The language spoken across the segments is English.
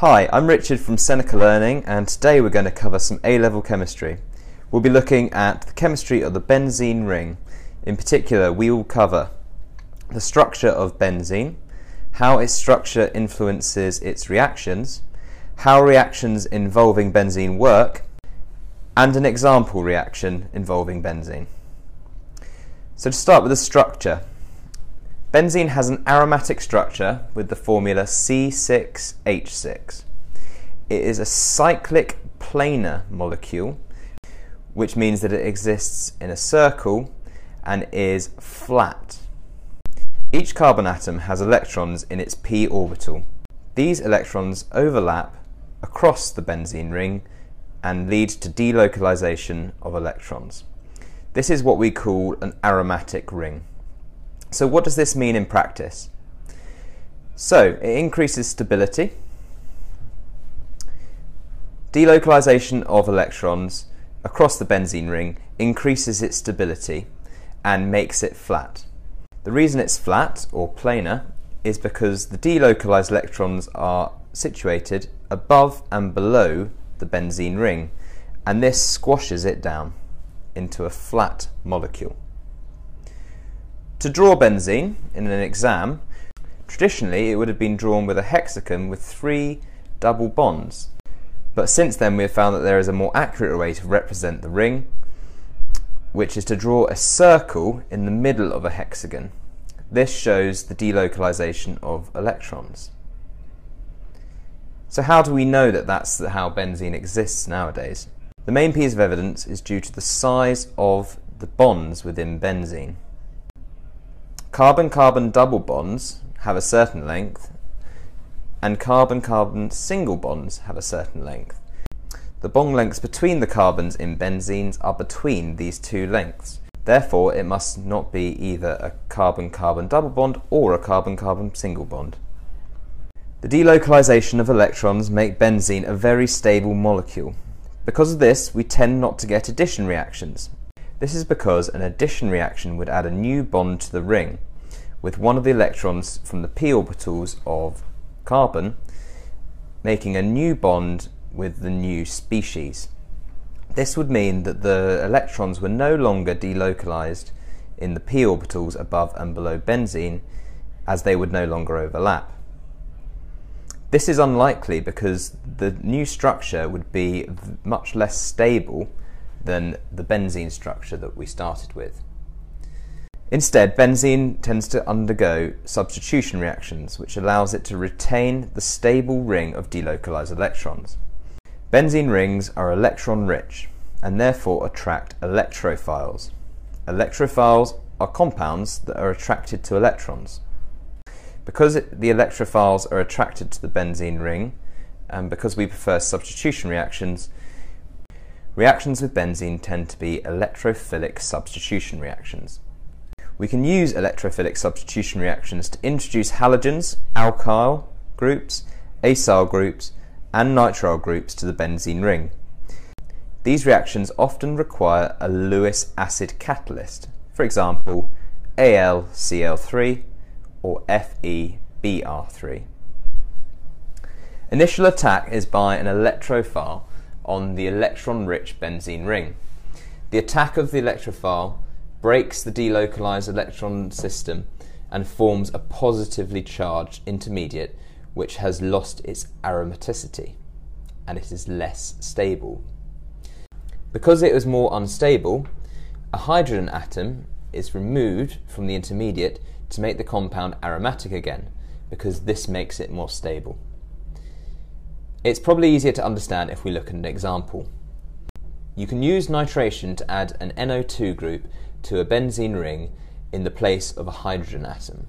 Hi, I'm Richard from Seneca Learning and today we're going to cover some A-level chemistry. We'll be looking at the chemistry of the benzene ring. In particular, we will cover the structure of benzene, how its structure influences its reactions, how reactions involving benzene work, and an example reaction involving benzene. So to start with the structure, benzene has an aromatic structure with the formula C6H6. It is a cyclic planar molecule, which means that it exists in a circle and is flat. Each carbon atom has electrons in its p orbital. These electrons overlap across the benzene ring and lead to delocalization of electrons. This is what we call an aromatic ring. So what does this mean in practice? So it increases stability, delocalization of electrons across the benzene ring increases its stability and makes it flat. The reason it's flat or planar is because the delocalized electrons are situated above and below the benzene ring, and this squashes it down into a flat molecule. To draw benzene in an exam, traditionally it would have been drawn with a hexagon with three double bonds. But since then we have found that there is a more accurate way to represent the ring, which is to draw a circle in the middle of a hexagon. This shows the delocalization of electrons. So how do we know that that's how benzene exists nowadays? The main piece of evidence is due to the size of the bonds within benzene. Carbon-carbon double bonds have a certain length, and carbon-carbon single bonds have a certain length. The bond lengths between the carbons in benzenes are between these two lengths. Therefore, it must not be either a carbon-carbon double bond or a carbon-carbon single bond. The delocalization of electrons make benzene a very stable molecule. Because of this, we tend not to get addition reactions. This is because an addition reaction would add a new bond to the ring, with one of the electrons from the p orbitals of carbon making a new bond with the new species. This would mean that the electrons were no longer delocalized in the p orbitals above and below benzene, as they would no longer overlap. This is unlikely because the new structure would be much less stable than the benzene structure that we started with. Instead, benzene tends to undergo substitution reactions, which allows it to retain the stable ring of delocalized electrons. Benzene rings are electron rich and therefore attract electrophiles. Electrophiles are compounds that are attracted to electrons. Because the electrophiles are attracted to the benzene ring, and because we prefer substitution reactions, reactions with benzene tend to be electrophilic substitution reactions. We can use electrophilic substitution reactions to introduce halogens, alkyl groups, acyl groups, and nitrile groups to the benzene ring. These reactions often require a Lewis acid catalyst, for example, AlCl3 or FeBr3. Initial attack is by an electrophile on the electron-rich benzene ring. The attack of the electrophile breaks the delocalized electron system and forms a positively charged intermediate which has lost its aromaticity and it is less stable. Because it was more unstable, a hydrogen atom is removed from the intermediate to make the compound aromatic again, because this makes it more stable. It's probably easier to understand if we look at an example. You can use nitration to add an NO2 group to a benzene ring in the place of a hydrogen atom.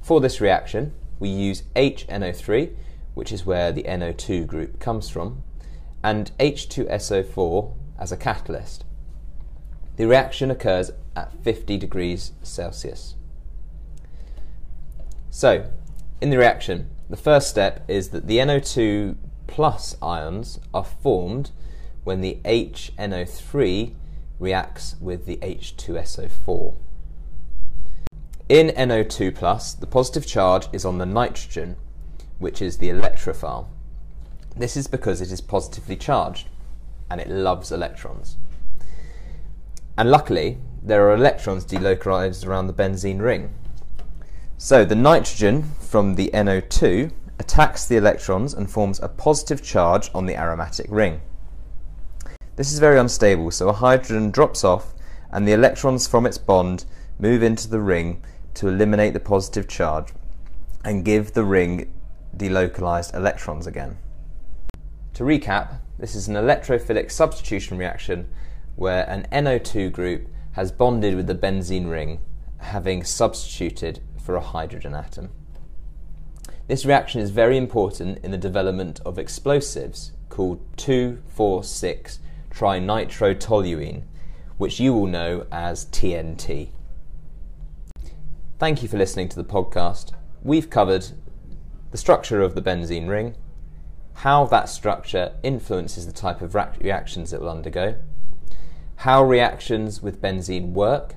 For this reaction, we use HNO3, which is where the NO2 group comes from, and H2SO4 as a catalyst. The reaction occurs at 50 degrees Celsius. So, in the reaction, the first step is that the NO2 plus ions are formed when the HNO3 reacts with the H2SO4. In NO2 plus, the positive charge is on the nitrogen, which is the electrophile. This is because it is positively charged and it loves electrons. And luckily, there are electrons delocalized around the benzene ring. So the nitrogen from the NO2 attacks the electrons and forms a positive charge on the aromatic ring. This is very unstable, so a hydrogen drops off and the electrons from its bond move into the ring to eliminate the positive charge and give the ring delocalized electrons again. To recap, this is an electrophilic substitution reaction where an NO2 group has bonded with the benzene ring, having substituted for a hydrogen atom. This reaction is very important in the development of explosives called 2,4,6 trinitrotoluene, which you will know as TNT. Thank you for listening to the podcast. We've covered the structure of the benzene ring, how that structure influences the type of reactions it will undergo, how reactions with benzene work,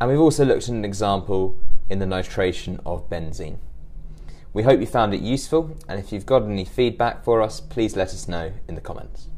and we've also looked at an example in the nitration of benzene. We hope you found it useful, and if you've got any feedback for us, please let us know in the comments.